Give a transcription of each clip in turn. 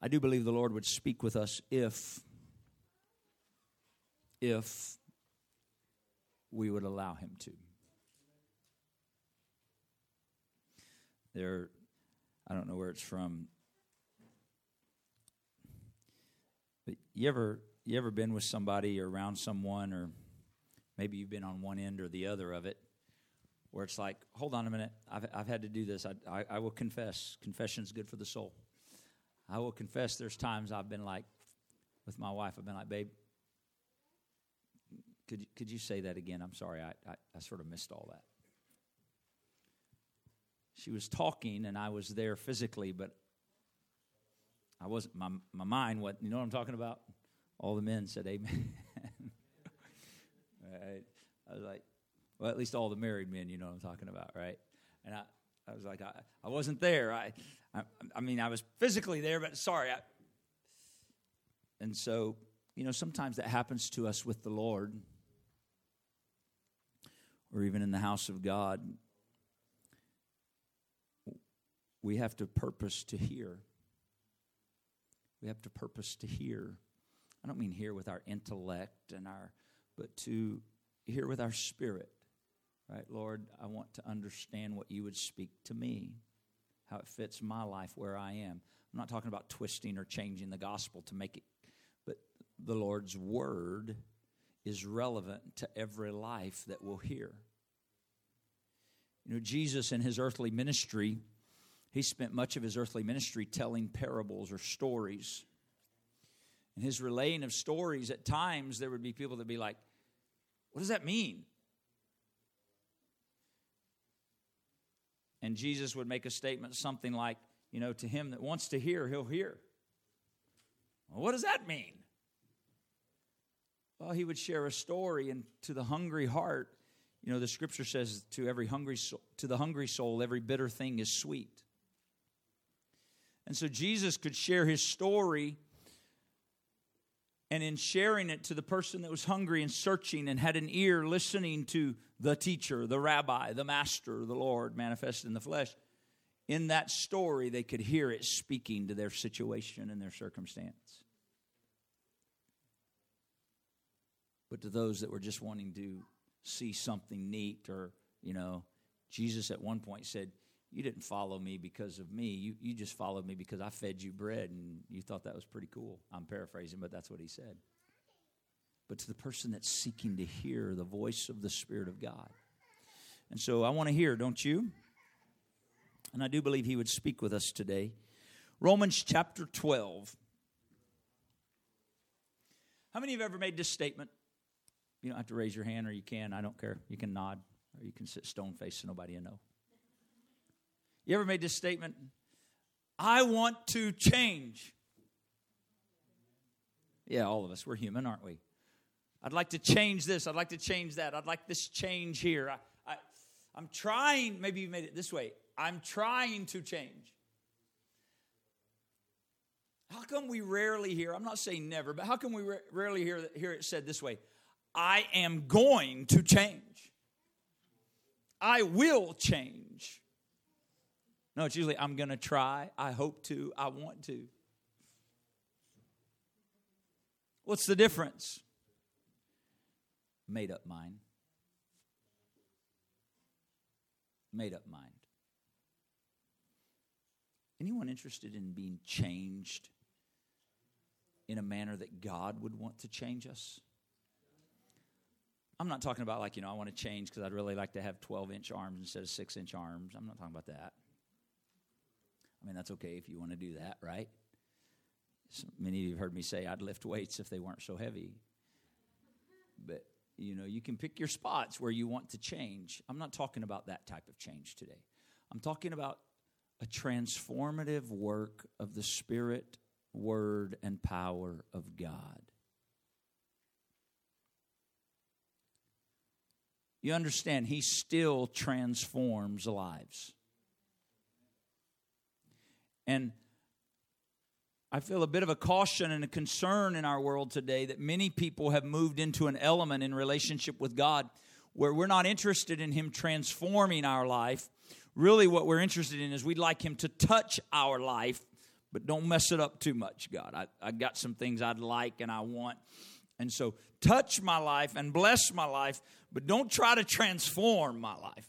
I do believe the Lord would speak with us if if we would allow him to. There I don't know where it's from. But you ever you ever been with somebody or around someone or maybe you've been on one end or the other of it where it's like, hold on a minute, I've, I've had to do this. I, I, I will confess. Confession's good for the soul. I will confess there's times I've been like, with my wife, I've been like, babe, could, could you say that again? I'm sorry, I, I, I sort of missed all that. She was talking, and I was there physically, but I wasn't, my, my mind, what, you know what I'm talking about? All the men said amen. right? I was like, well, at least all the married men, you know what I'm talking about, right? And I, I was like, I, I wasn't there. I, I, I mean, I was physically there, but sorry. I, and so, you know, sometimes that happens to us with the Lord or even in the house of God. We have to purpose to hear. We have to purpose to hear. I don't mean hear with our intellect and our, but to hear with our spirit. Right, Lord, I want to understand what you would speak to me, how it fits my life where I am. I'm not talking about twisting or changing the gospel to make it, but the Lord's word is relevant to every life that will hear. You know, Jesus in his earthly ministry, he spent much of his earthly ministry telling parables or stories. In his relaying of stories, at times there would be people that be like, What does that mean? And Jesus would make a statement something like, you know, to him that wants to hear, he'll hear. Well, what does that mean? Well, he would share a story, and to the hungry heart, you know, the scripture says, to every hungry soul, to the hungry soul, every bitter thing is sweet. And so Jesus could share his story, and in sharing it to the person that was hungry and searching and had an ear listening to the teacher, the rabbi, the master, the Lord manifested in the flesh, in that story, they could hear it speaking to their situation and their circumstance. But to those that were just wanting to see something neat, or, you know, Jesus at one point said, You didn't follow me because of me. You, you just followed me because I fed you bread and you thought that was pretty cool. I'm paraphrasing, but that's what he said but to the person that's seeking to hear the voice of the Spirit of God. And so I want to hear, don't you? And I do believe He would speak with us today. Romans chapter 12. How many of you have ever made this statement? You don't have to raise your hand, or you can. I don't care. You can nod, or you can sit stone faced so nobody will know. You ever made this statement? I want to change. Yeah, all of us. We're human, aren't we? I'd like to change this. I'd like to change that. I'd like this change here. I, I, I'm trying, maybe you made it this way. I'm trying to change. How come we rarely hear, I'm not saying never, but how come we rarely hear, hear it said this way? I am going to change. I will change. No, it's usually I'm going to try, I hope to, I want to. What's the difference? made up mind. Made up mind. Anyone interested in being changed in a manner that God would want to change us? I'm not talking about like, you know, I want to change because I'd really like to have 12 inch arms instead of 6 inch arms. I'm not talking about that. Mean, that's okay if you want to do that, right? So many of you have heard me say I'd lift weights if they weren't so heavy. But you know, you can pick your spots where you want to change. I'm not talking about that type of change today. I'm talking about a transformative work of the Spirit, Word, and power of God. You understand, He still transforms lives. And I feel a bit of a caution and a concern in our world today that many people have moved into an element in relationship with God where we're not interested in Him transforming our life. Really, what we're interested in is we'd like Him to touch our life, but don't mess it up too much, God. I, I got some things I'd like and I want. And so touch my life and bless my life, but don't try to transform my life.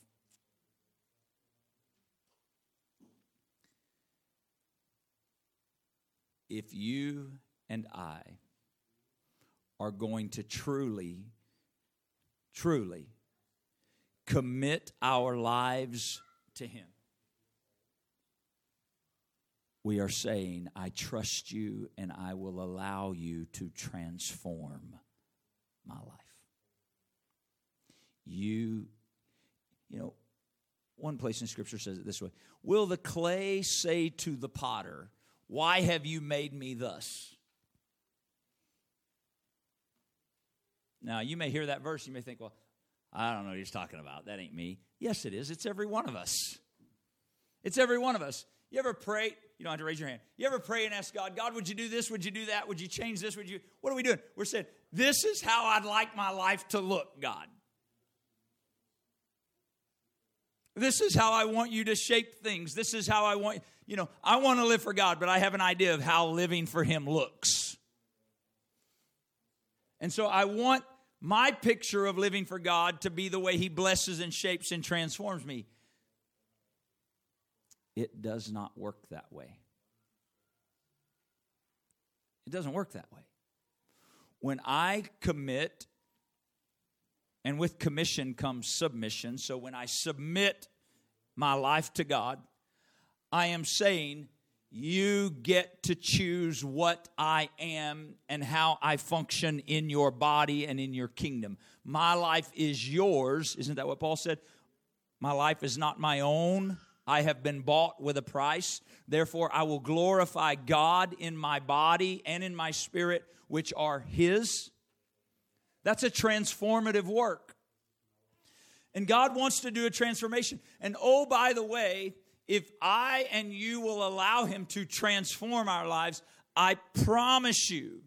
If you and I are going to truly, truly commit our lives to Him, we are saying, I trust you and I will allow you to transform my life. You, you know, one place in Scripture says it this way Will the clay say to the potter, Why have you made me thus? Now, you may hear that verse, you may think, Well, I don't know what he's talking about. That ain't me. Yes, it is. It's every one of us. It's every one of us. You ever pray? You don't have to raise your hand. You ever pray and ask God, God, would you do this? Would you do that? Would you change this? Would you? What are we doing? We're saying, This is how I'd like my life to look, God. This is how I want you to shape things. This is how I want, you know, I want to live for God, but I have an idea of how living for Him looks. And so I want my picture of living for God to be the way He blesses and shapes and transforms me. It does not work that way. It doesn't work that way. When I commit, and with commission comes submission, so when I submit my life to God, I am saying, you get to choose what I am and how I function in your body and in your kingdom. My life is yours. Isn't that what Paul said? My life is not my own. I have been bought with a price. Therefore, I will glorify God in my body and in my spirit, which are His. That's a transformative work. And God wants to do a transformation. And oh, by the way, if I and you will allow Him to transform our lives, I promise you,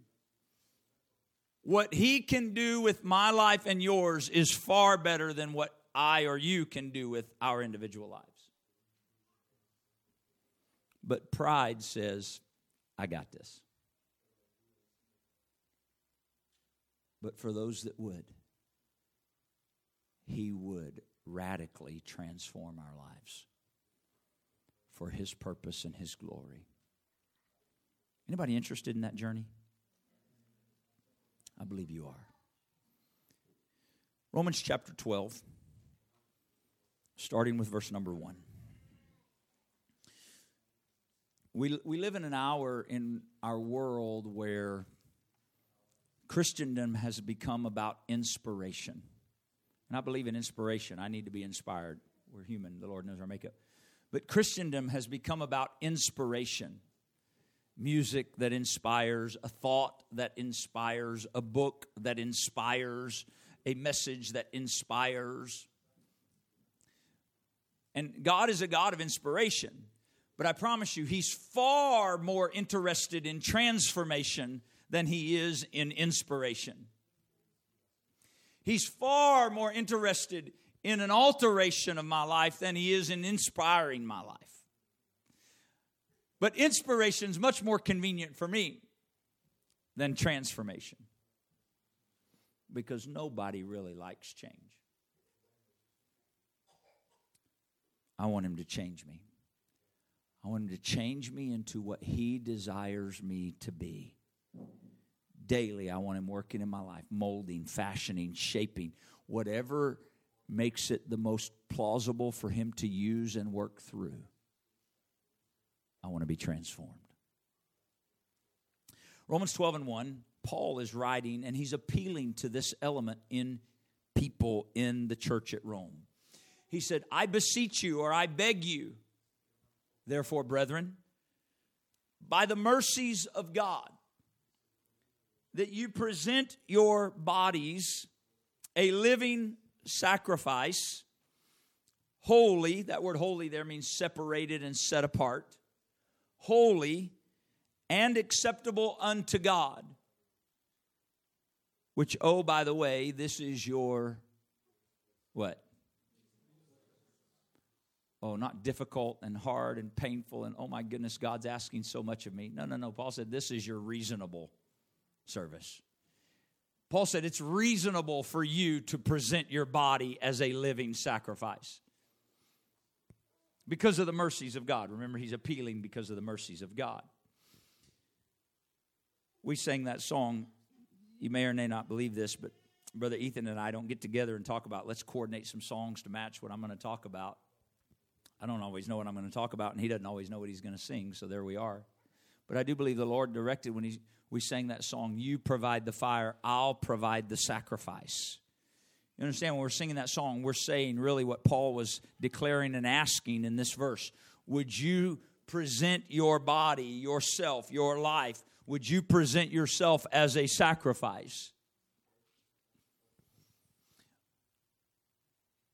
what He can do with my life and yours is far better than what I or you can do with our individual lives. But pride says, I got this. But for those that would, He would radically transform our lives for His purpose and His glory. Anybody interested in that journey? I believe you are. Romans chapter 12, starting with verse number 1. We, we live in an hour in our world where Christendom has become about inspiration. And I believe in inspiration. I need to be inspired. We're human, the Lord knows our makeup. But Christendom has become about inspiration music that inspires, a thought that inspires, a book that inspires, a message that inspires. And God is a God of inspiration. But I promise you, he's far more interested in transformation than he is in inspiration. He's far more interested in an alteration of my life than he is in inspiring my life. But inspiration is much more convenient for me than transformation because nobody really likes change. I want him to change me. I want Him to change me into what He desires me to be. Daily, I want Him working in my life, molding, fashioning, shaping, whatever makes it the most plausible for Him to use and work through. I want to be transformed. Romans 12 and 1, Paul is writing and he's appealing to this element in people in the church at Rome. He said, I beseech you or I beg you Therefore, brethren, by the mercies of God, that you present your bodies a living sacrifice, holy, that word holy there means separated and set apart, holy and acceptable unto God. Which, oh, by the way, this is your what? oh, not difficult and hard and painful and oh my goodness, God's asking so much of me. No, no, no. Paul said, this is your reasonable service. Paul said, it's reasonable for you to present your body as a living sacrifice because of the mercies of God. Remember, he's appealing because of the mercies of God. We sang that song. You may or may not believe this, but Brother Ethan and I don't get together and talk about let's coordinate some songs to match what I'm going to talk about. I don't always know what I'm going to talk about, and he doesn't always know what he's going to sing, so there we are. But I do believe the Lord directed when he, we sang that song, You provide the fire, I'll provide the sacrifice. You understand, when we're singing that song, we're saying really what Paul was declaring and asking in this verse. Would you present your body, yourself, your life? Would you present yourself as a sacrifice?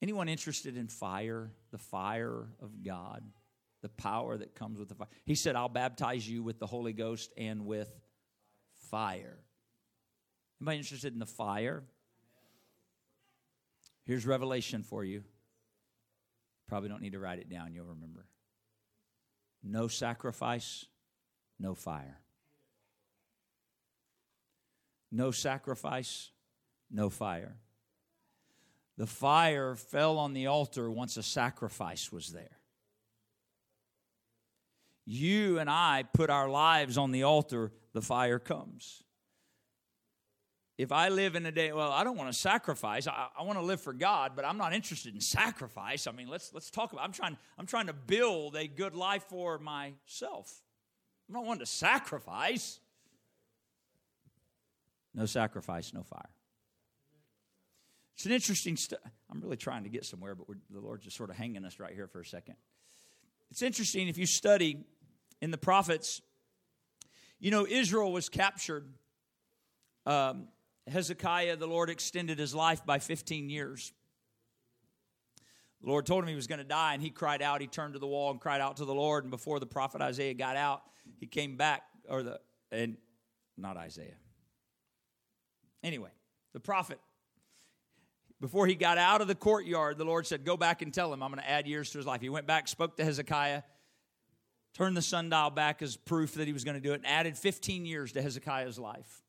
Anyone interested in fire, the fire of God, the power that comes with the fire? He said, I'll baptize you with the Holy Ghost and with fire. Anybody interested in the fire? Here's revelation for you. Probably don't need to write it down, you'll remember. No sacrifice, no fire. No sacrifice, no fire. The fire fell on the altar once a sacrifice was there. You and I put our lives on the altar, the fire comes. If I live in a day, well, I don't want to sacrifice. I, I want to live for God, but I'm not interested in sacrifice. I mean, let's let's talk about. I'm trying. I'm trying to build a good life for myself. I'm not wanting to sacrifice. No sacrifice, no fire. It's an interesting stuff. I'm really trying to get somewhere, but the Lord's just sort of hanging us right here for a second. It's interesting if you study in the prophets, you know, Israel was captured. Um, Hezekiah, the Lord extended his life by 15 years. The Lord told him he was going to die, and he cried out. He turned to the wall and cried out to the Lord. And before the prophet Isaiah got out, he came back, or the, and not Isaiah. Anyway, the prophet before he got out of the courtyard, the Lord said, Go back and tell him I'm going to add years to his life. He went back, spoke to Hezekiah, turned the sundial back as proof that he was going to do it, and added 15 years to Hezekiah's life.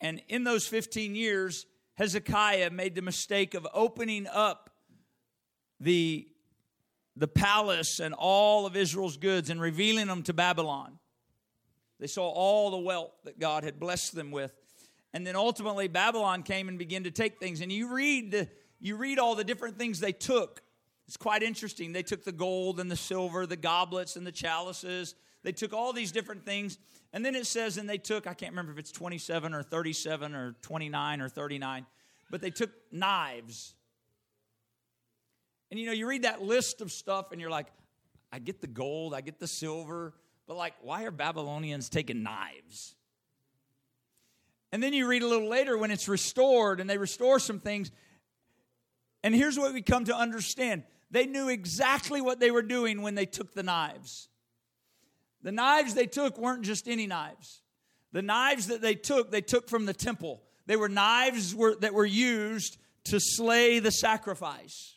And in those 15 years, Hezekiah made the mistake of opening up the, the palace and all of Israel's goods and revealing them to Babylon. They saw all the wealth that God had blessed them with. And then ultimately Babylon came and began to take things. And you read the, you read all the different things they took. It's quite interesting. They took the gold and the silver, the goblets and the chalices. They took all these different things. And then it says, and they took, I can't remember if it's 27 or 37 or 29 or 39, but they took knives. And you know, you read that list of stuff and you're like, I get the gold, I get the silver, but like, why are Babylonians taking knives? And then you read a little later when it's restored and they restore some things. And here's what we come to understand they knew exactly what they were doing when they took the knives. The knives they took weren't just any knives. The knives that they took, they took from the temple. They were knives were, that were used to slay the sacrifice.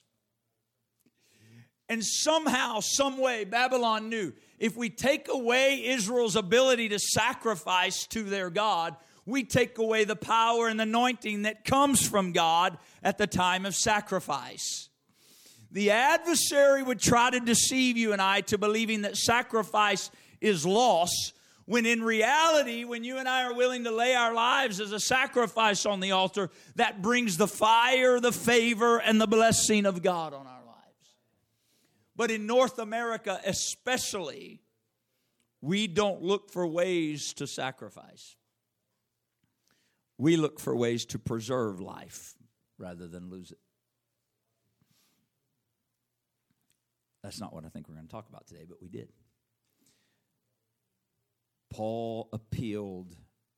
And somehow, some way, Babylon knew if we take away Israel's ability to sacrifice to their God, we take away the power and anointing that comes from God at the time of sacrifice. The adversary would try to deceive you and I to believing that sacrifice is loss, when in reality, when you and I are willing to lay our lives as a sacrifice on the altar, that brings the fire, the favor, and the blessing of God on our lives. But in North America, especially, we don't look for ways to sacrifice we look for ways to preserve life rather than lose it. That's not what I think we're going to talk about today, but we did. Paul appealed,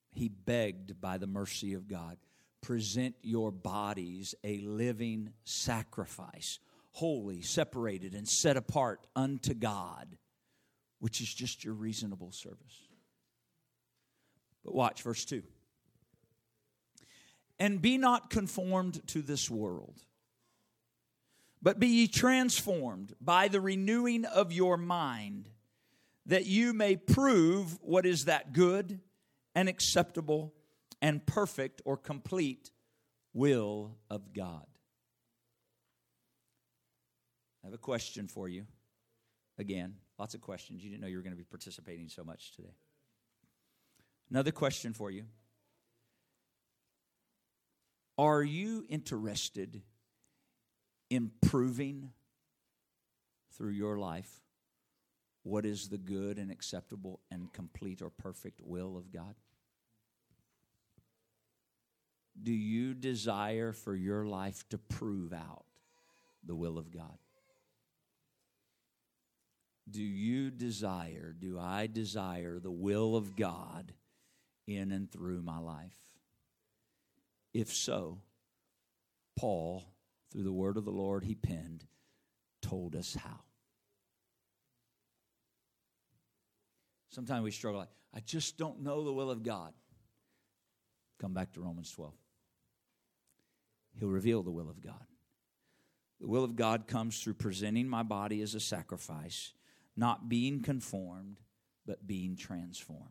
he begged by the mercy of God present your bodies a living sacrifice, holy, separated, and set apart unto God, which is just your reasonable service. But watch verse 2 and be not conformed to this world, But be ye transformed by the renewing of your mind, that you may prove what is that good and acceptable and perfect or complete will of God. I have a question for you. Again, lots of questions. You didn't know you were going to be participating so much today. Another question for you Are you interested in proving through your life what is the good and acceptable and complete or perfect will of God? Do you desire for your life to prove out the will of God? Do you desire, do I desire the will of God in and through my life? If so, Paul, through the word of the Lord he penned, told us how. Sometimes we struggle like, I just don't know the will of God. Come back to Romans 12. He'll reveal the will of God. The will of God comes through presenting my body as a sacrifice, not being conformed, but being transformed.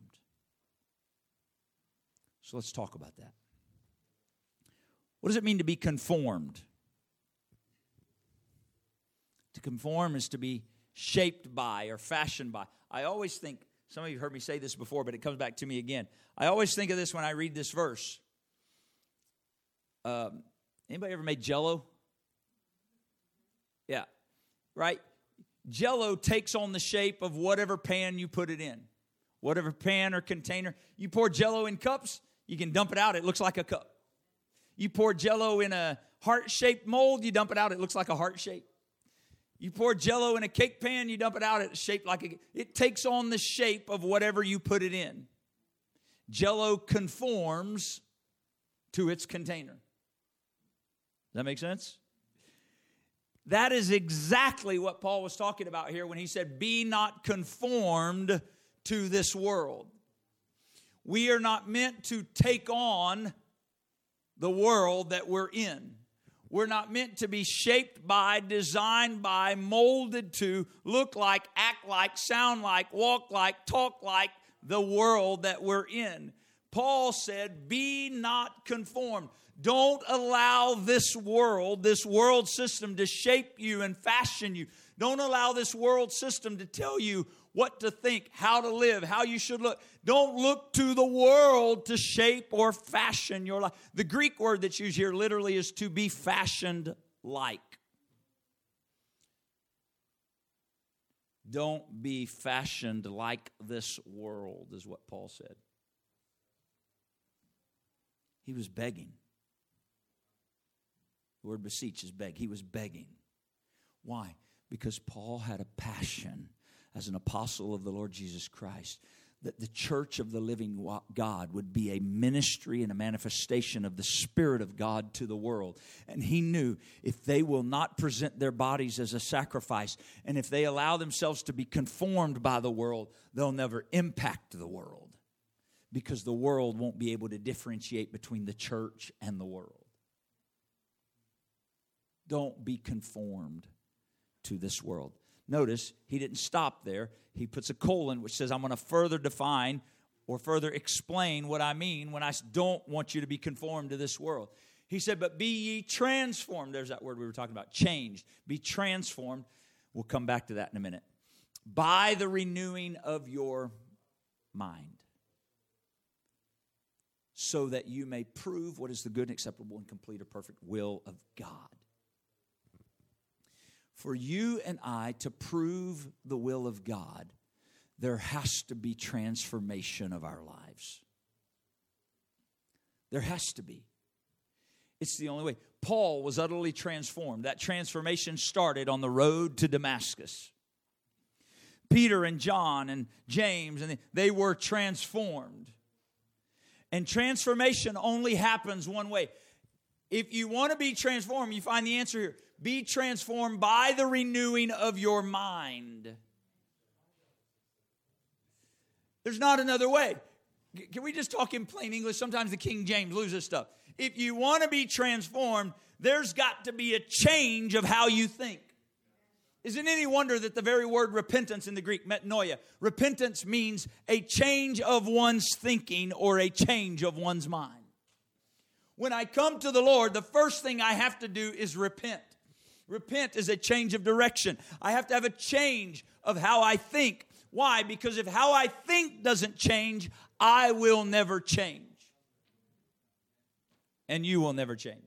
So let's talk about that. What does it mean to be conformed? To conform is to be shaped by or fashioned by. I always think, some of you heard me say this before, but it comes back to me again. I always think of this when I read this verse. Um, Anybody ever made jello? Yeah. Right? Jello takes on the shape of whatever pan you put it in. Whatever pan or container. You pour jello in cups, you can dump it out, it looks like a cup. You pour jello in a heart shaped mold, you dump it out, it looks like a heart shape. You pour jello in a cake pan, you dump it out, it's shaped like a it takes on the shape of whatever you put it in. Jello conforms to its container Does that make sense? That is exactly what Paul was talking about here when he said, Be not conformed to this world. We are not meant to take on the world that we're in. We're not meant to be shaped by, designed by, molded to look like, act like, sound like, walk like, talk like the world that we're in. Paul said, Be not conformed. Don't allow this world, this world system to shape you and fashion you. Don't allow this world system to tell you what to think, how to live, how you should look. Don't look to the world to shape or fashion your life. The Greek word that's used here literally is to be fashioned like. Don't be fashioned like this world, is what Paul said. He was begging. The word beseech is beg. He was begging. Why? Because Paul had a passion as an apostle of the Lord Jesus Christ that the church of the living God would be a ministry and a manifestation of the Spirit of God to the world. And he knew if they will not present their bodies as a sacrifice and if they allow themselves to be conformed by the world, they'll never impact the world because the world won't be able to differentiate between the church and the world. Don't be conformed to this world. Notice he didn't stop there. He puts a colon which says, I'm going to further define or further explain what I mean when I don't want you to be conformed to this world. He said, But be ye transformed. There's that word we were talking about changed. Be transformed. We'll come back to that in a minute. By the renewing of your mind, so that you may prove what is the good and acceptable and complete or perfect will of God for you and I to prove the will of God, there has to be transformation of our lives. There has to be. It's the only way. Paul was utterly transformed. That transformation started on the road to Damascus. Peter and John and James and they were transformed. And transformation only happens one way. If you want to be transformed, you find the answer here be transformed by the renewing of your mind. There's not another way. Can we just talk in plain English? Sometimes the King James loses stuff. If you want to be transformed, there's got to be a change of how you think. Isn't any wonder that the very word repentance in the Greek, metanoia, repentance means a change of one's thinking or a change of one's mind. When I come to the Lord, the first thing I have to do is repent. Repent is a change of direction. I have to have a change of how I think. Why? Because if how I think doesn't change, I will never change. And you will never change.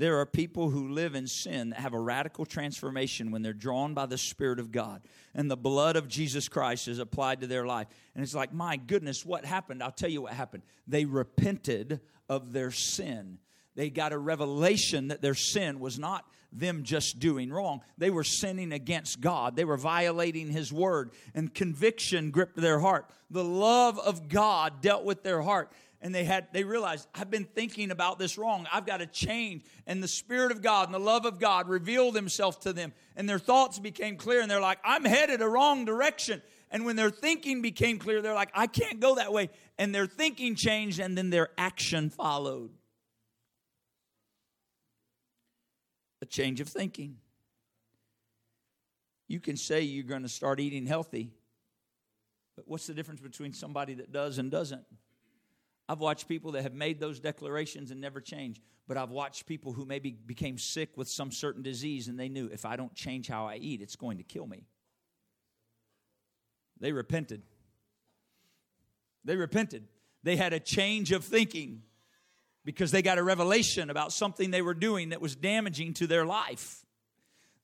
There are people who live in sin that have a radical transformation when they're drawn by the Spirit of God and the blood of Jesus Christ is applied to their life. And it's like, my goodness, what happened? I'll tell you what happened. They repented of their sin. They got a revelation that their sin was not them just doing wrong. They were sinning against God. They were violating His word, and conviction gripped their heart. The love of God dealt with their heart and they had they realized i've been thinking about this wrong. I've got to change. And the spirit of god and the love of god revealed himself to them. And their thoughts became clear and they're like i'm headed a wrong direction. And when their thinking became clear they're like i can't go that way. And their thinking changed and then their action followed. A change of thinking. You can say you're going to start eating healthy but what's the difference between somebody that does and doesn't I've watched people that have made those declarations and never changed. But I've watched people who maybe became sick with some certain disease and they knew if I don't change how I eat, it's going to kill me. They repented. They repented. They had a change of thinking because they got a revelation about something they were doing that was damaging to their life.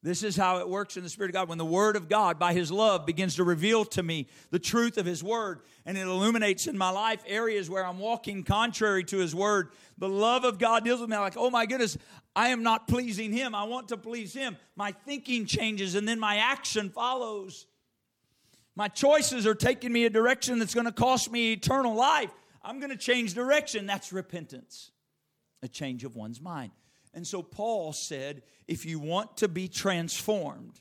This is how it works in the Spirit of God. When the Word of God, by His love, begins to reveal to me the truth of His Word, and it illuminates in my life areas where I'm walking contrary to His Word, the love of God deals with me. I'm like, oh my goodness, I am not pleasing Him. I want to please Him. My thinking changes, and then my action follows. My choices are taking me a direction that's going to cost me eternal life. I'm going to change direction. That's repentance, a change of one's mind. And so Paul said, if you want to be transformed,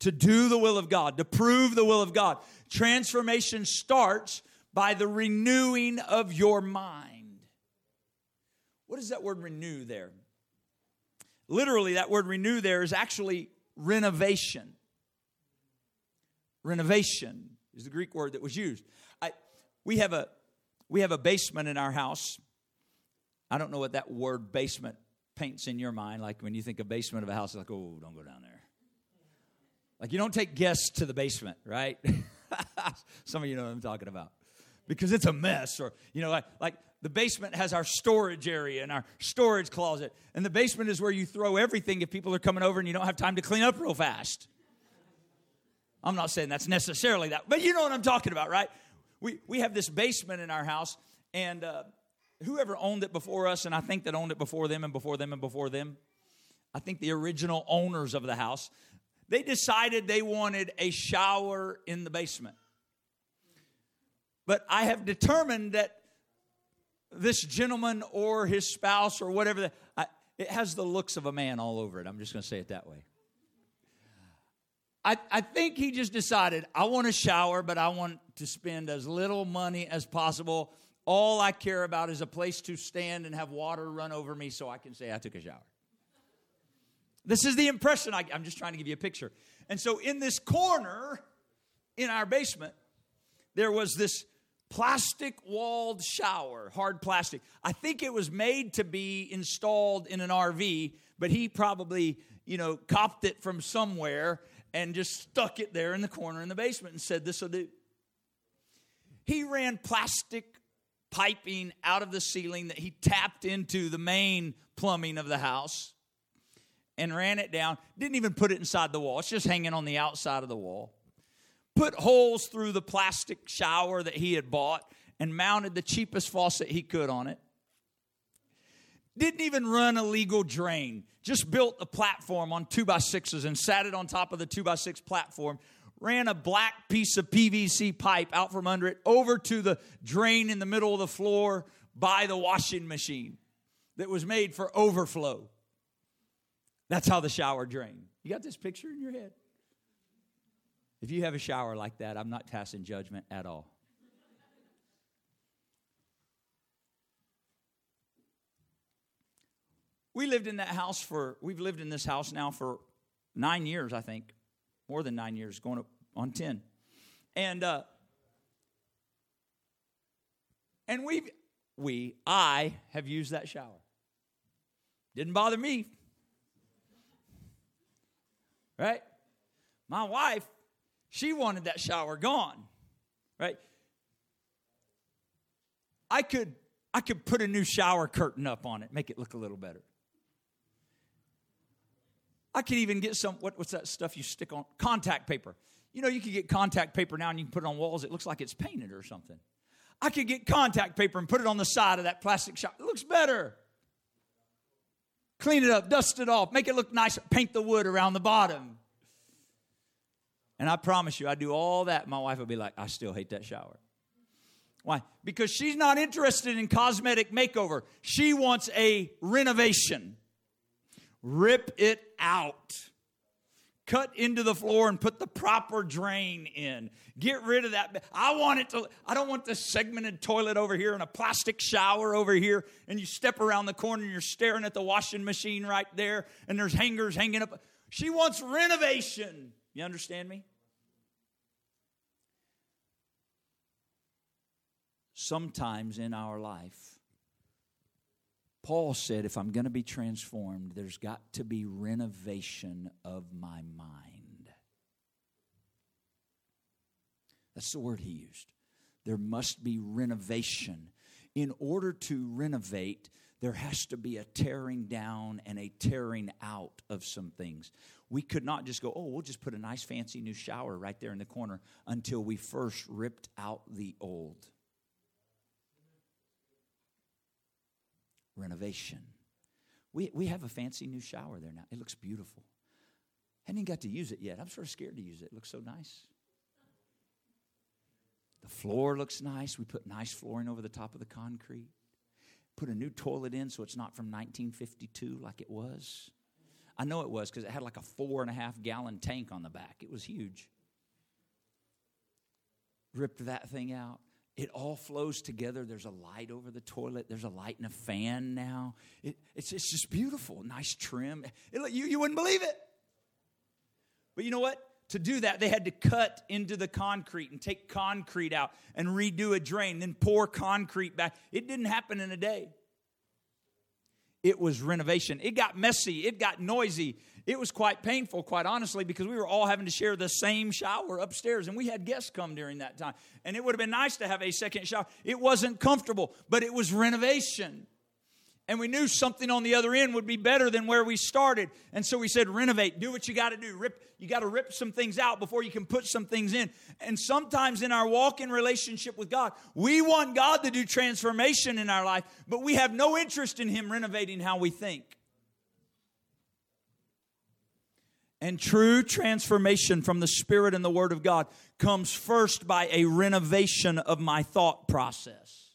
to do the will of God, to prove the will of God, transformation starts by the renewing of your mind. What is that word renew there? Literally, that word renew there is actually renovation. Renovation is the Greek word that was used. I, we, have a, we have a basement in our house. I don't know what that word basement paints in your mind, like when you think of basement of a house, like, oh, don't go down there. Like you don't take guests to the basement, right? Some of you know what I'm talking about. Because it's a mess, or you know, like, like the basement has our storage area and our storage closet. And the basement is where you throw everything if people are coming over and you don't have time to clean up real fast. I'm not saying that's necessarily that, but you know what I'm talking about, right? We, we have this basement in our house, and uh, whoever owned it before us, and I think that owned it before them and before them and before them, I think the original owners of the house, they decided they wanted a shower in the basement. But I have determined that this gentleman or his spouse or whatever, I, it has the looks of a man all over it. I'm just going to say it that way. I, I think he just decided, I want a shower, but I want to spend as little money as possible all I care about is a place to stand and have water run over me so I can say I took a shower. This is the impression I, I'm just trying to give you a picture. And so, in this corner in our basement, there was this plastic walled shower, hard plastic. I think it was made to be installed in an RV, but he probably, you know, copped it from somewhere and just stuck it there in the corner in the basement and said, This will do. He ran plastic piping out of the ceiling that he tapped into the main plumbing of the house and ran it down. Didn't even put it inside the wall, it's just hanging on the outside of the wall. Put holes through the plastic shower that he had bought and mounted the cheapest faucet he could on it. Didn't even run a legal drain, just built a platform on two by sixes and sat it on top of the two by six platform ran a black piece of PVC pipe out from under it over to the drain in the middle of the floor by the washing machine that was made for overflow. That's how the shower drained. You got this picture in your head? If you have a shower like that, I'm not passing judgment at all. We lived in that house for, we've lived in this house now for nine years, I think. More than nine years, going up on 10. And, uh, and we we, I have used that shower. Didn't bother me. Right? My wife, she wanted that shower gone. Right? I could I could put a new shower curtain up on it, make it look a little better. I could even get some what, what's that stuff you stick on contact paper. You know, you can get contact paper now and you can put it on walls. It looks like it's painted or something. I could get contact paper and put it on the side of that plastic shop. It looks better. Clean it up, dust it off, make it look nice, paint the wood around the bottom. And I promise you, I do all that. My wife will be like, I still hate that shower. Why? Because she's not interested in cosmetic makeover. She wants a renovation. Rip it out cut into the floor and put the proper drain in. Get rid of that. I want it to, I don't want this segmented toilet over here and a plastic shower over here. And you step around the corner and you're staring at the washing machine right there and there's hangers hanging up. She wants renovation. You understand me? Sometimes in our life, Paul said, if I'm going to be transformed, there's got to be renovation of my mind. That's the word he used. There must be renovation. In order to renovate, there has to be a tearing down and a tearing out of some things. We could not just go, oh, we'll just put a nice fancy new shower right there in the corner until we first ripped out the old. Renovation. We, we have a fancy new shower there now. It looks beautiful. I haven't even got to use it yet. I'm sort of scared to use it. It looks so nice. The floor looks nice. We put nice flooring over the top of the concrete. Put a new toilet in so it's not from 1952 like it was. I know it was because it had like a four and a half gallon tank on the back. It was huge. Ripped that thing out. It all flows together. There's a light over the toilet. There's a light and a fan now. It, it's, it's just beautiful. Nice trim. It, you, you wouldn't believe it. But you know what? To do that, they had to cut into the concrete and take concrete out and redo a drain, then pour concrete back. It didn't happen in a day. It was renovation. It got messy. It got noisy. It was quite painful, quite honestly, because we were all having to share the same shower upstairs, and we had guests come during that time. And it would have been nice to have a second shower. It wasn't comfortable, but it was renovation. And we knew something on the other end would be better than where we started. And so we said, renovate, do what you got to do. Rip, you got to rip some things out before you can put some things in. And sometimes in our walk in relationship with God, we want God to do transformation in our life, but we have no interest in Him renovating how we think. And true transformation from the Spirit and the Word of God comes first by a renovation of my thought process.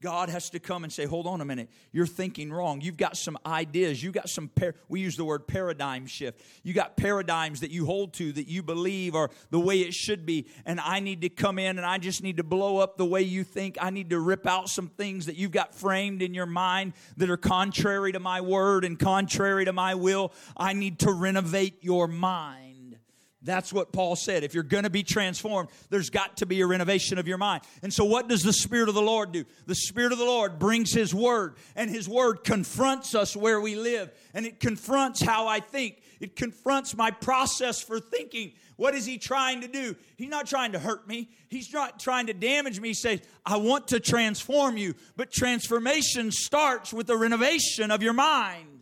God has to come and say, hold on a minute, you're thinking wrong. You've got some ideas. You've got some, par- we use the word paradigm shift. You got paradigms that you hold to that you believe are the way it should be. And I need to come in and I just need to blow up the way you think. I need to rip out some things that you've got framed in your mind that are contrary to my word and contrary to my will. I need to renovate your mind. That's what Paul said. If you're going to be transformed, there's got to be a renovation of your mind. And so, what does the Spirit of the Lord do? The Spirit of the Lord brings His Word, and His Word confronts us where we live, and it confronts how I think. It confronts my process for thinking. What is He trying to do? He's not trying to hurt me, He's not trying to damage me. He says, I want to transform you. But transformation starts with the renovation of your mind.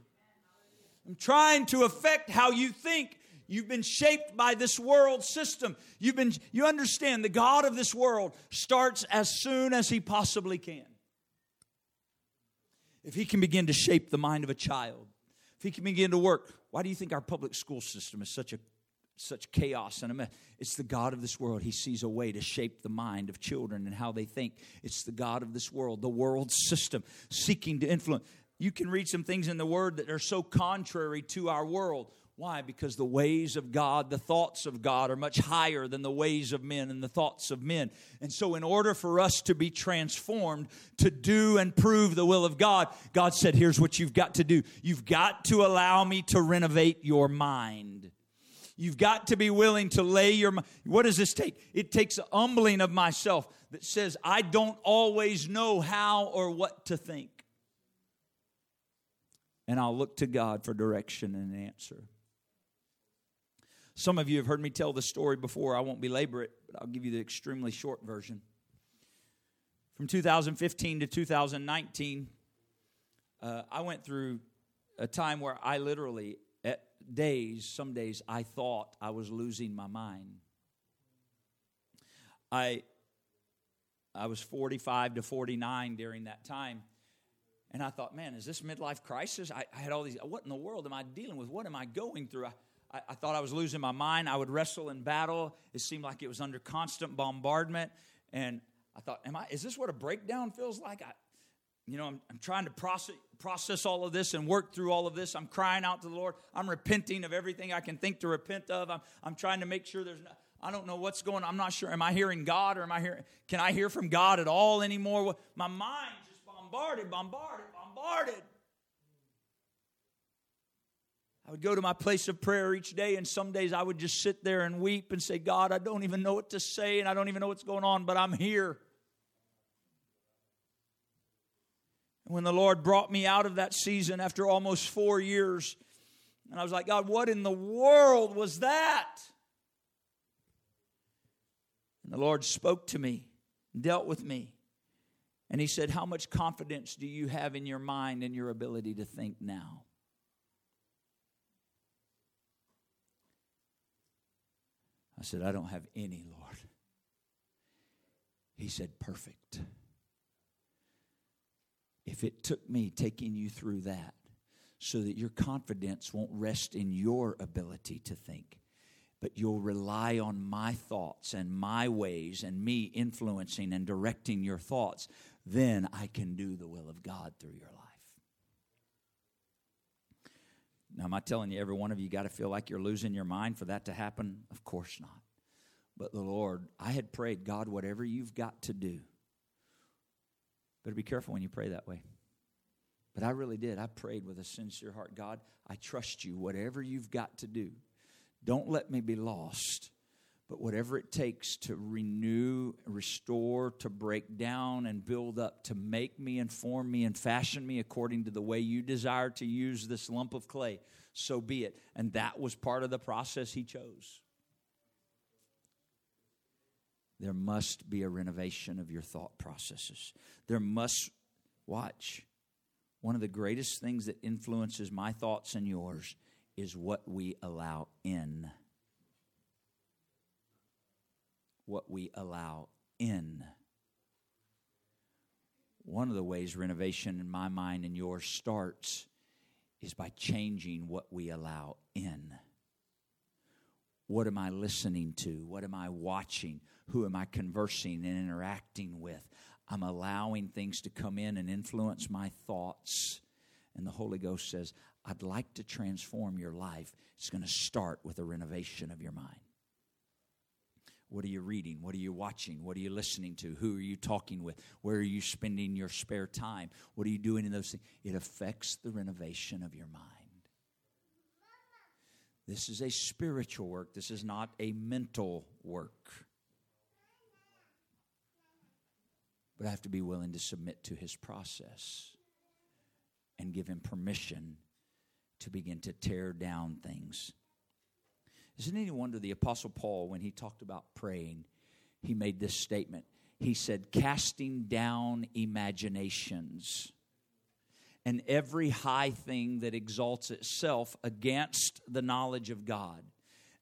I'm trying to affect how you think You've been shaped by this world system. You've been, you understand the God of this world starts as soon as he possibly can. If he can begin to shape the mind of a child, if he can begin to work, why do you think our public school system is such a such chaos and a mess. It's the God of this world. He sees a way to shape the mind of children and how they think. It's the God of this world, the world system, seeking to influence. You can read some things in the Word that are so contrary to our world. Why? Because the ways of God, the thoughts of God are much higher than the ways of men and the thoughts of men. And so, in order for us to be transformed, to do and prove the will of God, God said, Here's what you've got to do. You've got to allow me to renovate your mind. You've got to be willing to lay your mind. What does this take? It takes a humbling of myself that says, I don't always know how or what to think. And I'll look to God for direction and answer. Some of you have heard me tell the story before. I won't belabor it, but I'll give you the extremely short version. From 2015 to 2019, uh, I went through a time where I literally, at days, some days, I thought I was losing my mind. I, I was 45 to 49 during that time. And I thought, man, is this midlife crisis? I, I had all these, what in the world am I dealing with? What am I going through? I, I, I thought I was losing my mind. I would wrestle in battle. It seemed like it was under constant bombardment. And I thought, am I, is this what a breakdown feels like? I, you know, I'm, I'm trying to process, process all of this and work through all of this. I'm crying out to the Lord. I'm repenting of everything I can think to repent of. I'm, I'm trying to make sure there's no, I don't know what's going on. I'm not sure. Am I hearing God or am I hearing, can I hear from God at all anymore? My mind bombarded, bombarded, bombarded. I would go to my place of prayer each day, and some days I would just sit there and weep and say, God, I don't even know what to say, and I don't even know what's going on, but I'm here. And when the Lord brought me out of that season after almost four years, and I was like, God, what in the world was that? And the Lord spoke to me, dealt with me, and He said, How much confidence do you have in your mind and your ability to think now? I said, I don't have any, Lord. He said, Perfect. If it took me taking you through that so that your confidence won't rest in your ability to think, but you'll rely on my thoughts and my ways and me influencing and directing your thoughts, then I can do the will of God through your life. Now, am I telling you, every one of you got to feel like you're losing your mind for that to happen? Of course not. But the Lord, I had prayed, God, whatever you've got to do, better be careful when you pray that way. But I really did. I prayed with a sincere heart God, I trust you. Whatever you've got to do, don't let me be lost. But whatever it takes to renew, restore, to break down, and build up, to make me and form me and fashion me according to the way you desire to use this lump of clay, so be it. And that was part of the process he chose. There must be a renovation of your thought processes. There must, watch, one of the greatest things that influences my thoughts and yours is what we allow in. What we allow in. One of the ways renovation in my mind and yours starts is by changing what we allow in. What am I listening to? What am I watching? Who am I conversing and interacting with? I'm allowing things to come in and influence my thoughts. And the Holy Ghost says, I'd like to transform your life. It's going to start with a renovation of your mind. What are you reading? What are you watching? What are you listening to? Who are you talking with? Where are you spending your spare time? What are you doing in those things? It affects the renovation of your mind. This is a spiritual work, this is not a mental work. But I have to be willing to submit to his process and give him permission to begin to tear down things. Isn't any wonder the Apostle Paul, when he talked about praying, he made this statement. He said, casting down imaginations and every high thing that exalts itself against the knowledge of God,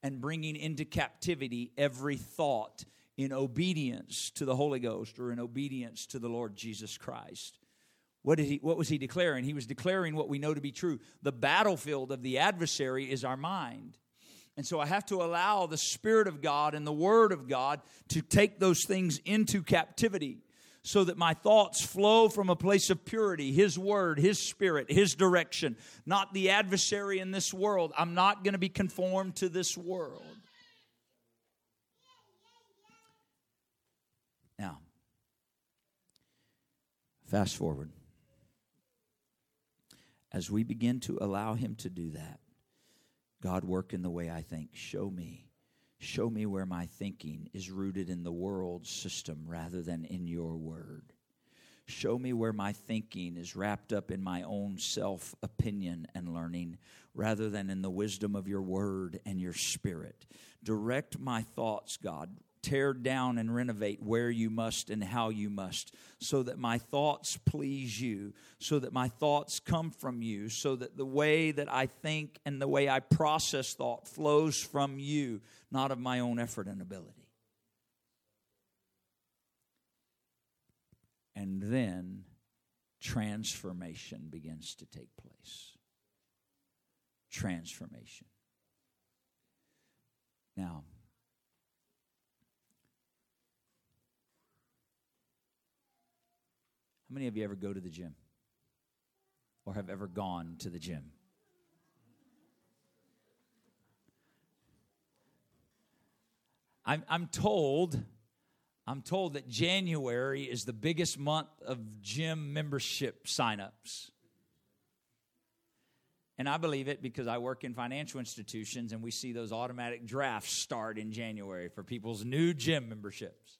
and bringing into captivity every thought in obedience to the Holy Ghost or in obedience to the Lord Jesus Christ. What, did he, what was he declaring? He was declaring what we know to be true. The battlefield of the adversary is our mind. And so I have to allow the Spirit of God and the Word of God to take those things into captivity so that my thoughts flow from a place of purity, His Word, His Spirit, His direction, not the adversary in this world. I'm not going to be conformed to this world. Now, fast forward. As we begin to allow Him to do that, God, work in the way I think. Show me. Show me where my thinking is rooted in the world system rather than in your word. Show me where my thinking is wrapped up in my own self opinion and learning rather than in the wisdom of your word and your spirit. Direct my thoughts, God tear down and renovate where you must and how you must, so that my thoughts please you, so that my thoughts come from you, so that the way that I think and the way I process thought flows from you, not of my own effort and ability. And then transformation begins to take place. Transformation. Now, How many of you ever go to the gym? Or have ever gone to the gym? I'm, I'm told I'm told that January is the biggest month of gym membership signups. And I believe it because I work in financial institutions and we see those automatic drafts start in January for people's new gym memberships.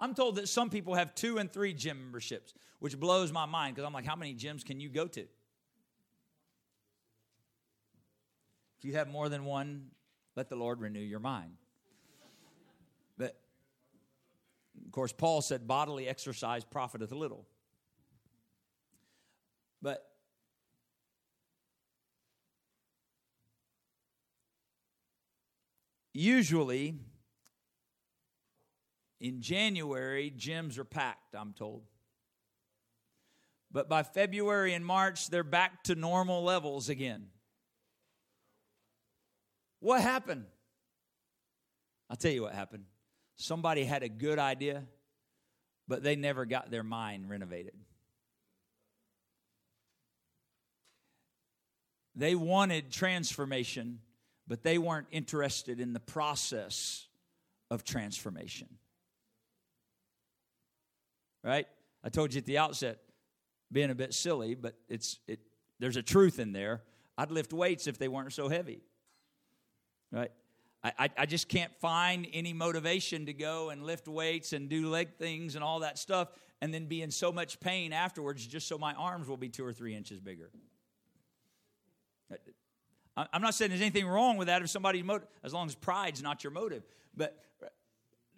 I'm told that some people have two and three gym memberships, which blows my mind because I'm like, how many gyms can you go to? If you have more than one, let the Lord renew your mind. But of course, Paul said bodily exercise profiteth little. But usually in January, gyms are packed, I'm told. But by February and March, they're back to normal levels again. What happened? I'll tell you what happened. Somebody had a good idea, but they never got their mind renovated. They wanted transformation, but they weren't interested in the process of transformation right? I told you at the outset, being a bit silly, but it's it. There's a truth in there. I'd lift weights if they weren't so heavy, right? I, I, I just can't find any motivation to go and lift weights and do leg things and all that stuff and then be in so much pain afterwards just so my arms will be two or three inches bigger. I'm not saying there's anything wrong with that if somebody's motive, as long as pride's not your motive, but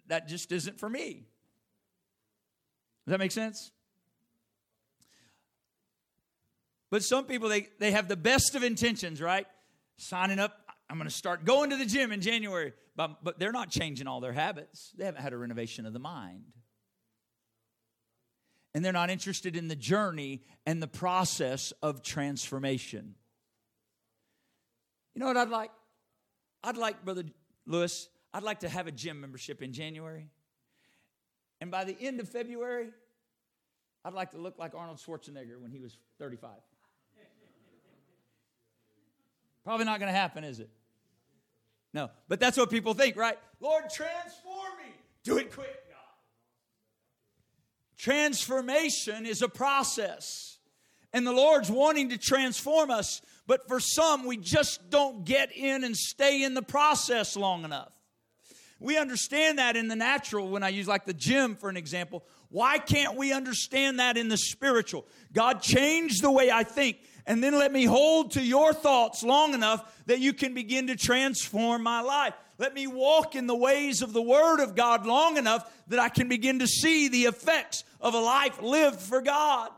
that just isn't for me. Does that make sense? But some people, they, they have the best of intentions, right? Signing up, I'm going to start going to the gym in January. But, but they're not changing all their habits. They haven't had a renovation of the mind. And they're not interested in the journey and the process of transformation. You know what I'd like? I'd like, Brother Lewis, I'd like to have a gym membership in January. And by the end of February, I'd like to look like Arnold Schwarzenegger when he was 35. Probably not going to happen, is it? No, but that's what people think, right? Lord, transform me. Do it quick, God. Transformation is a process. And the Lord's wanting to transform us, but for some, we just don't get in and stay in the process long enough. We understand that in the natural when I use like the gym for an example. Why can't we understand that in the spiritual? God changed the way I think and then let me hold to your thoughts long enough that you can begin to transform my life. Let me walk in the ways of the Word of God long enough that I can begin to see the effects of a life lived for God.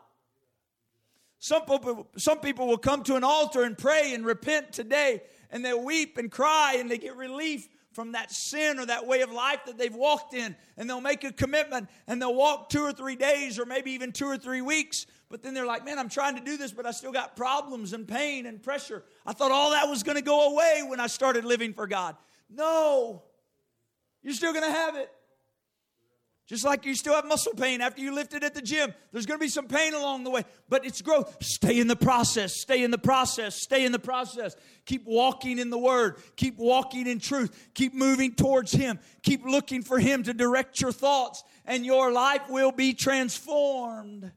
Some people, some people will come to an altar and pray and repent today, and they'll weep and cry and they get relief from that sin or that way of life that they've walked in. And they'll make a commitment and they'll walk two or three days or maybe even two or three weeks. But then they're like man i'm trying to do this but i still got problems and pain and pressure. I thought all that was going to go away when i started living for god. No you're still going to have it Just like you still have muscle pain after you lift it at the gym. There's going to be some pain along the way, but it's growth. Stay in the process. Stay in the process. Stay in the process. Keep walking in the Word. Keep walking in truth. Keep moving towards Him. Keep looking for Him to direct your thoughts, and your life will be transformed.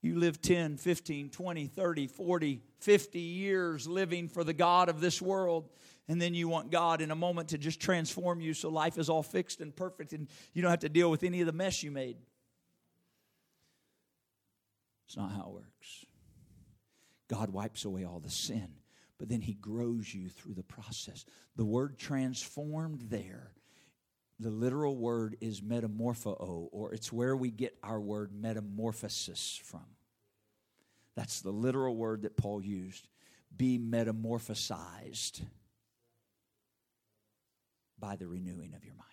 You live 10, 15, 20, 30, 40, 50 years living for the God of this world and then you want God in a moment to just transform you so life is all fixed and perfect and you don't have to deal with any of the mess you made. It's not how it works. God wipes away all the sin, but then He grows you through the process. The word transformed there, the literal word is metamorpho, or it's where we get our word metamorphosis from. That's the literal word that Paul used. Be metamorphosized by the renewing of your mind.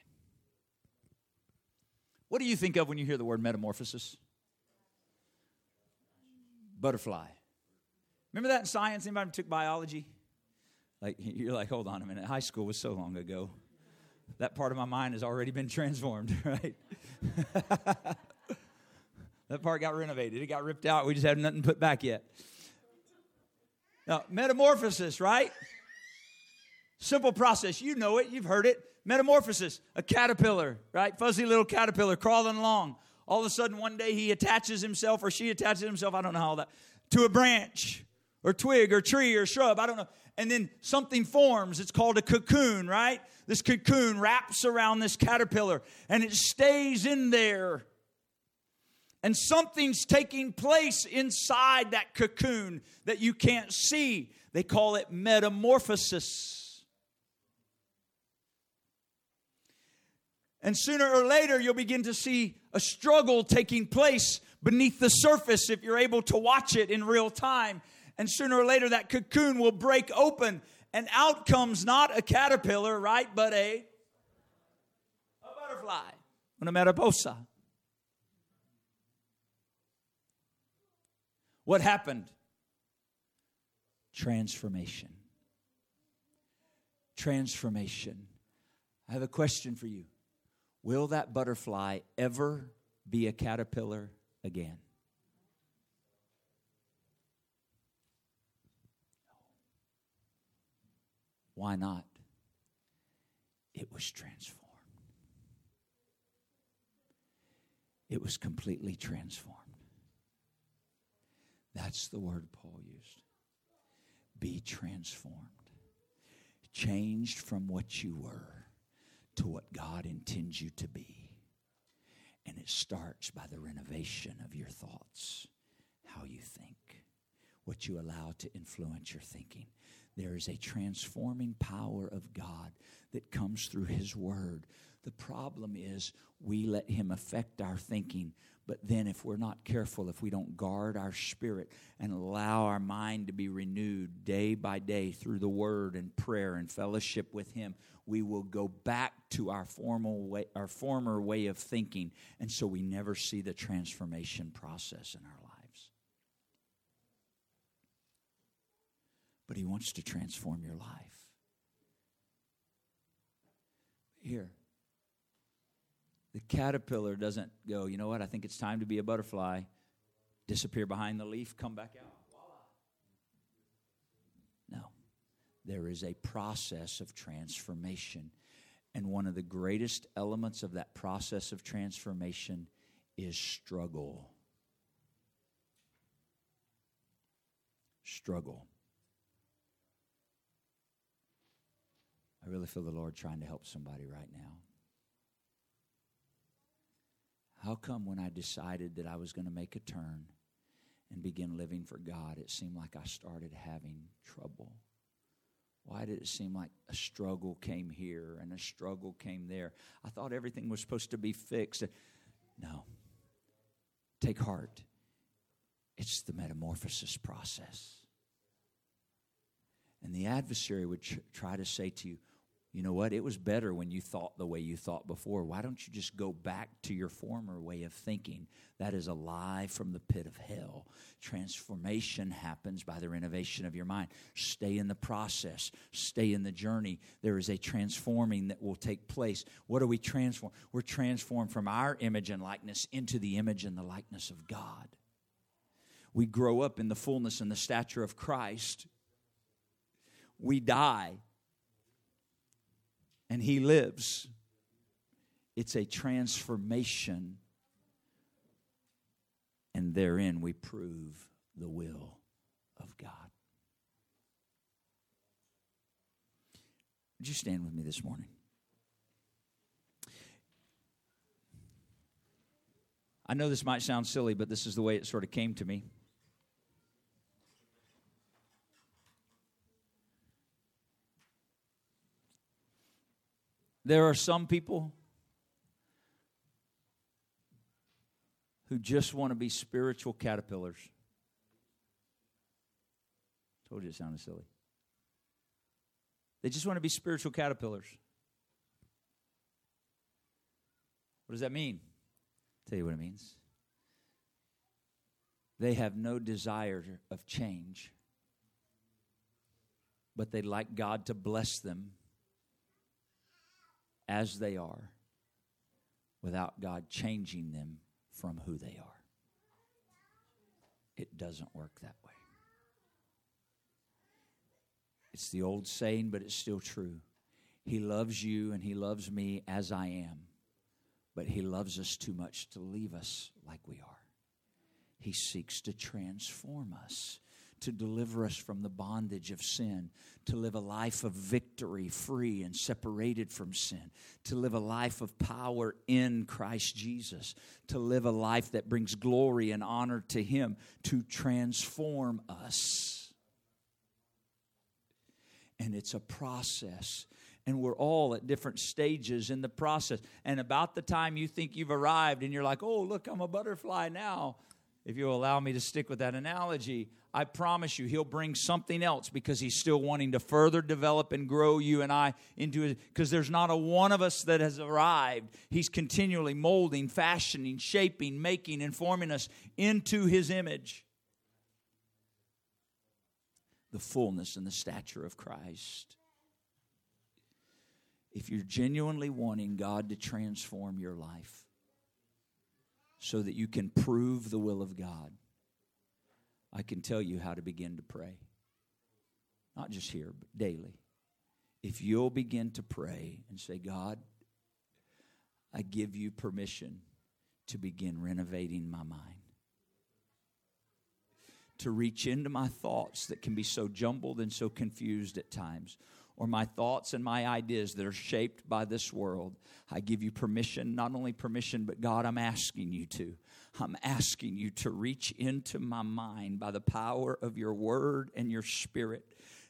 What do you think of when you hear the word metamorphosis? Butterfly. Remember that in science? Anybody took biology? Like you're like, hold on a minute. High school was so long ago. That part of my mind has already been transformed, right? that part got renovated. It got ripped out. We just have nothing put back yet. Now, metamorphosis, right? Simple process. You know it, you've heard it. Metamorphosis, a caterpillar, right? Fuzzy little caterpillar crawling along. All of a sudden, one day he attaches himself or she attaches himself, I don't know how that, to a branch or twig or tree or shrub, I don't know. And then something forms. It's called a cocoon, right? This cocoon wraps around this caterpillar and it stays in there. And something's taking place inside that cocoon that you can't see. They call it metamorphosis. And sooner or later, you'll begin to see a struggle taking place beneath the surface if you're able to watch it in real time. And sooner or later, that cocoon will break open, and out comes not a caterpillar, right, but a, a butterfly, una mariposa. What happened? Transformation. Transformation. I have a question for you. Will that butterfly ever be a caterpillar again? Why not? It was transformed. It was completely transformed. That's the word Paul used. Be transformed. Changed from what you were to what God intends you to be. And it starts by the renovation of your thoughts, how you think, what you allow to influence your thinking. There is a transforming power of God that comes through His Word. The problem is we let Him affect our thinking but then, if we're not careful, if we don't guard our spirit and allow our mind to be renewed day by day through the word and prayer and fellowship with Him, we will go back to our formal way, our former way of thinking, and so we never see the transformation process in our lives. But He wants to transform your life. Here, the caterpillar doesn't go, you know what, I think it's time to be a butterfly, disappear behind the leaf, come back out. No. There is a process of transformation. And one of the greatest elements of that process of transformation is struggle. Struggle. I really feel the Lord trying to help somebody right now. How come when I decided that I was going to make a turn and begin living for God, it seemed like I started having trouble? Why did it seem like a struggle came here and a struggle came there? I thought everything was supposed to be fixed. No. Take heart. It's the metamorphosis process. And the adversary would tr- try to say to you, you know what? It was better when you thought the way you thought before. Why don't you just go back to your former way of thinking? That is a lie from the pit of hell. Transformation happens by the renovation of your mind. Stay in the process, stay in the journey. There is a transforming that will take place. What are we transformed? We're transformed from our image and likeness into the image and the likeness of God. We grow up in the fullness and the stature of Christ. We die and he lives. It's a transformation, and therein we prove the will of God. Would you stand with me this morning? I know this might sound silly, but this is the way it sort of came to me. There are some people who just want to be spiritual caterpillars. Told you it sounded silly. They just want to be spiritual caterpillars. What does that mean? I'll tell you what it means. They have no desire of change, but they'd like God to bless them as they are without God changing them from who they are. It doesn't work that way. It's the old saying, but it's still true. He loves you and He loves me as I am, but He loves us too much to leave us like we are. He seeks to transform us to deliver us from the bondage of sin, to live a life of victory, free and separated from sin, to live a life of power in Christ Jesus, to live a life that brings glory and honor to Him, to transform us. And it's a process and we're all at different stages in the process. And about the time you think you've arrived and you're like, oh, look, I'm a butterfly now, if you'll allow me to stick with that analogy, I promise you, he'll bring something else because he's still wanting to further develop and grow you and I into it. Because there's not a one of us that has arrived. He's continually molding, fashioning, shaping, making, and forming us into his image. The fullness and the stature of Christ. If you're genuinely wanting God to transform your life so that you can prove the will of God I can tell you how to begin to pray. Not just here, but daily. If you'll begin to pray and say, God, I give you permission to begin renovating my mind. To reach into my thoughts that can be so jumbled and so confused at times, or my thoughts and my ideas that are shaped by this world. I give you permission, not only permission, but God, I'm asking you to. I'm asking you to reach into my mind by the power of your word and your spirit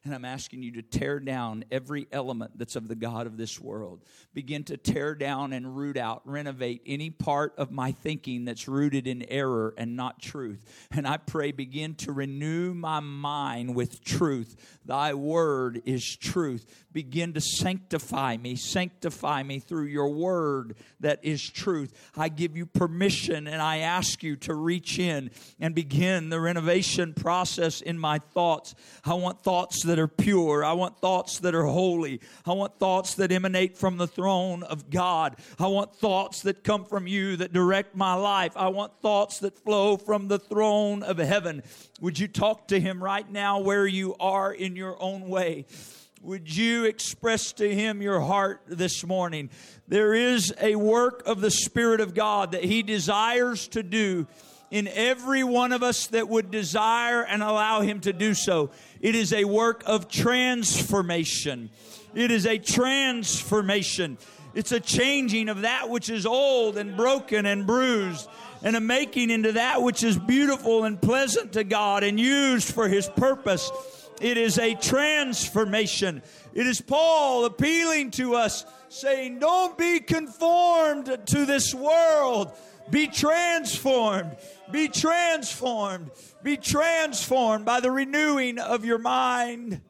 and I'm asking you to tear down every element that's of the God of this world. Begin to tear down and root out, renovate any part of my thinking that's rooted in error and not truth. And I pray, begin to renew my mind with truth. Thy word is truth. Begin to sanctify me, sanctify me through your word that is truth. I give you permission and I ask you to reach in and begin the renovation process in my thoughts. I want thoughts that that are pure. I want thoughts that are holy. I want thoughts that emanate from the throne of God. I want thoughts that come from you that direct my life. I want thoughts that flow from the throne of heaven. Would you talk to him right now where you are in your own way? Would you express to him your heart this morning? There is a work of the Spirit of God that he desires to do in every one of us that would desire and allow him to do so. It is a work of transformation. It is a transformation. It's a changing of that which is old and broken and bruised and a making into that which is beautiful and pleasant to God and used for His purpose. It is a transformation. It is Paul appealing to us, saying, Don't be conformed to this world, be transformed. Be transformed. Be transformed by the renewing of your mind.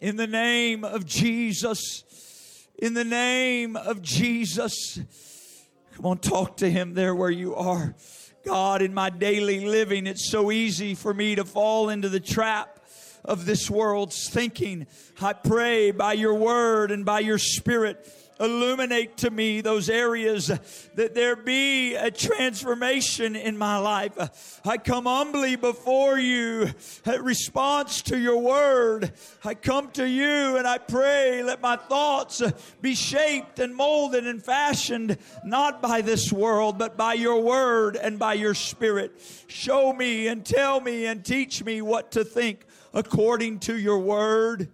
In the name of Jesus. In the name of Jesus. Come on, talk to him there where you are. God, in my daily living, it's so easy for me to fall into the trap of this world's thinking. I pray by your word and by your spirit illuminate to me those areas that there be a transformation in my life. I come humbly before you in response to your word. I come to you and I pray, let my thoughts be shaped and molded and fashioned not by this world, but by your word and by your spirit. Show me and tell me and teach me what to think according to your word.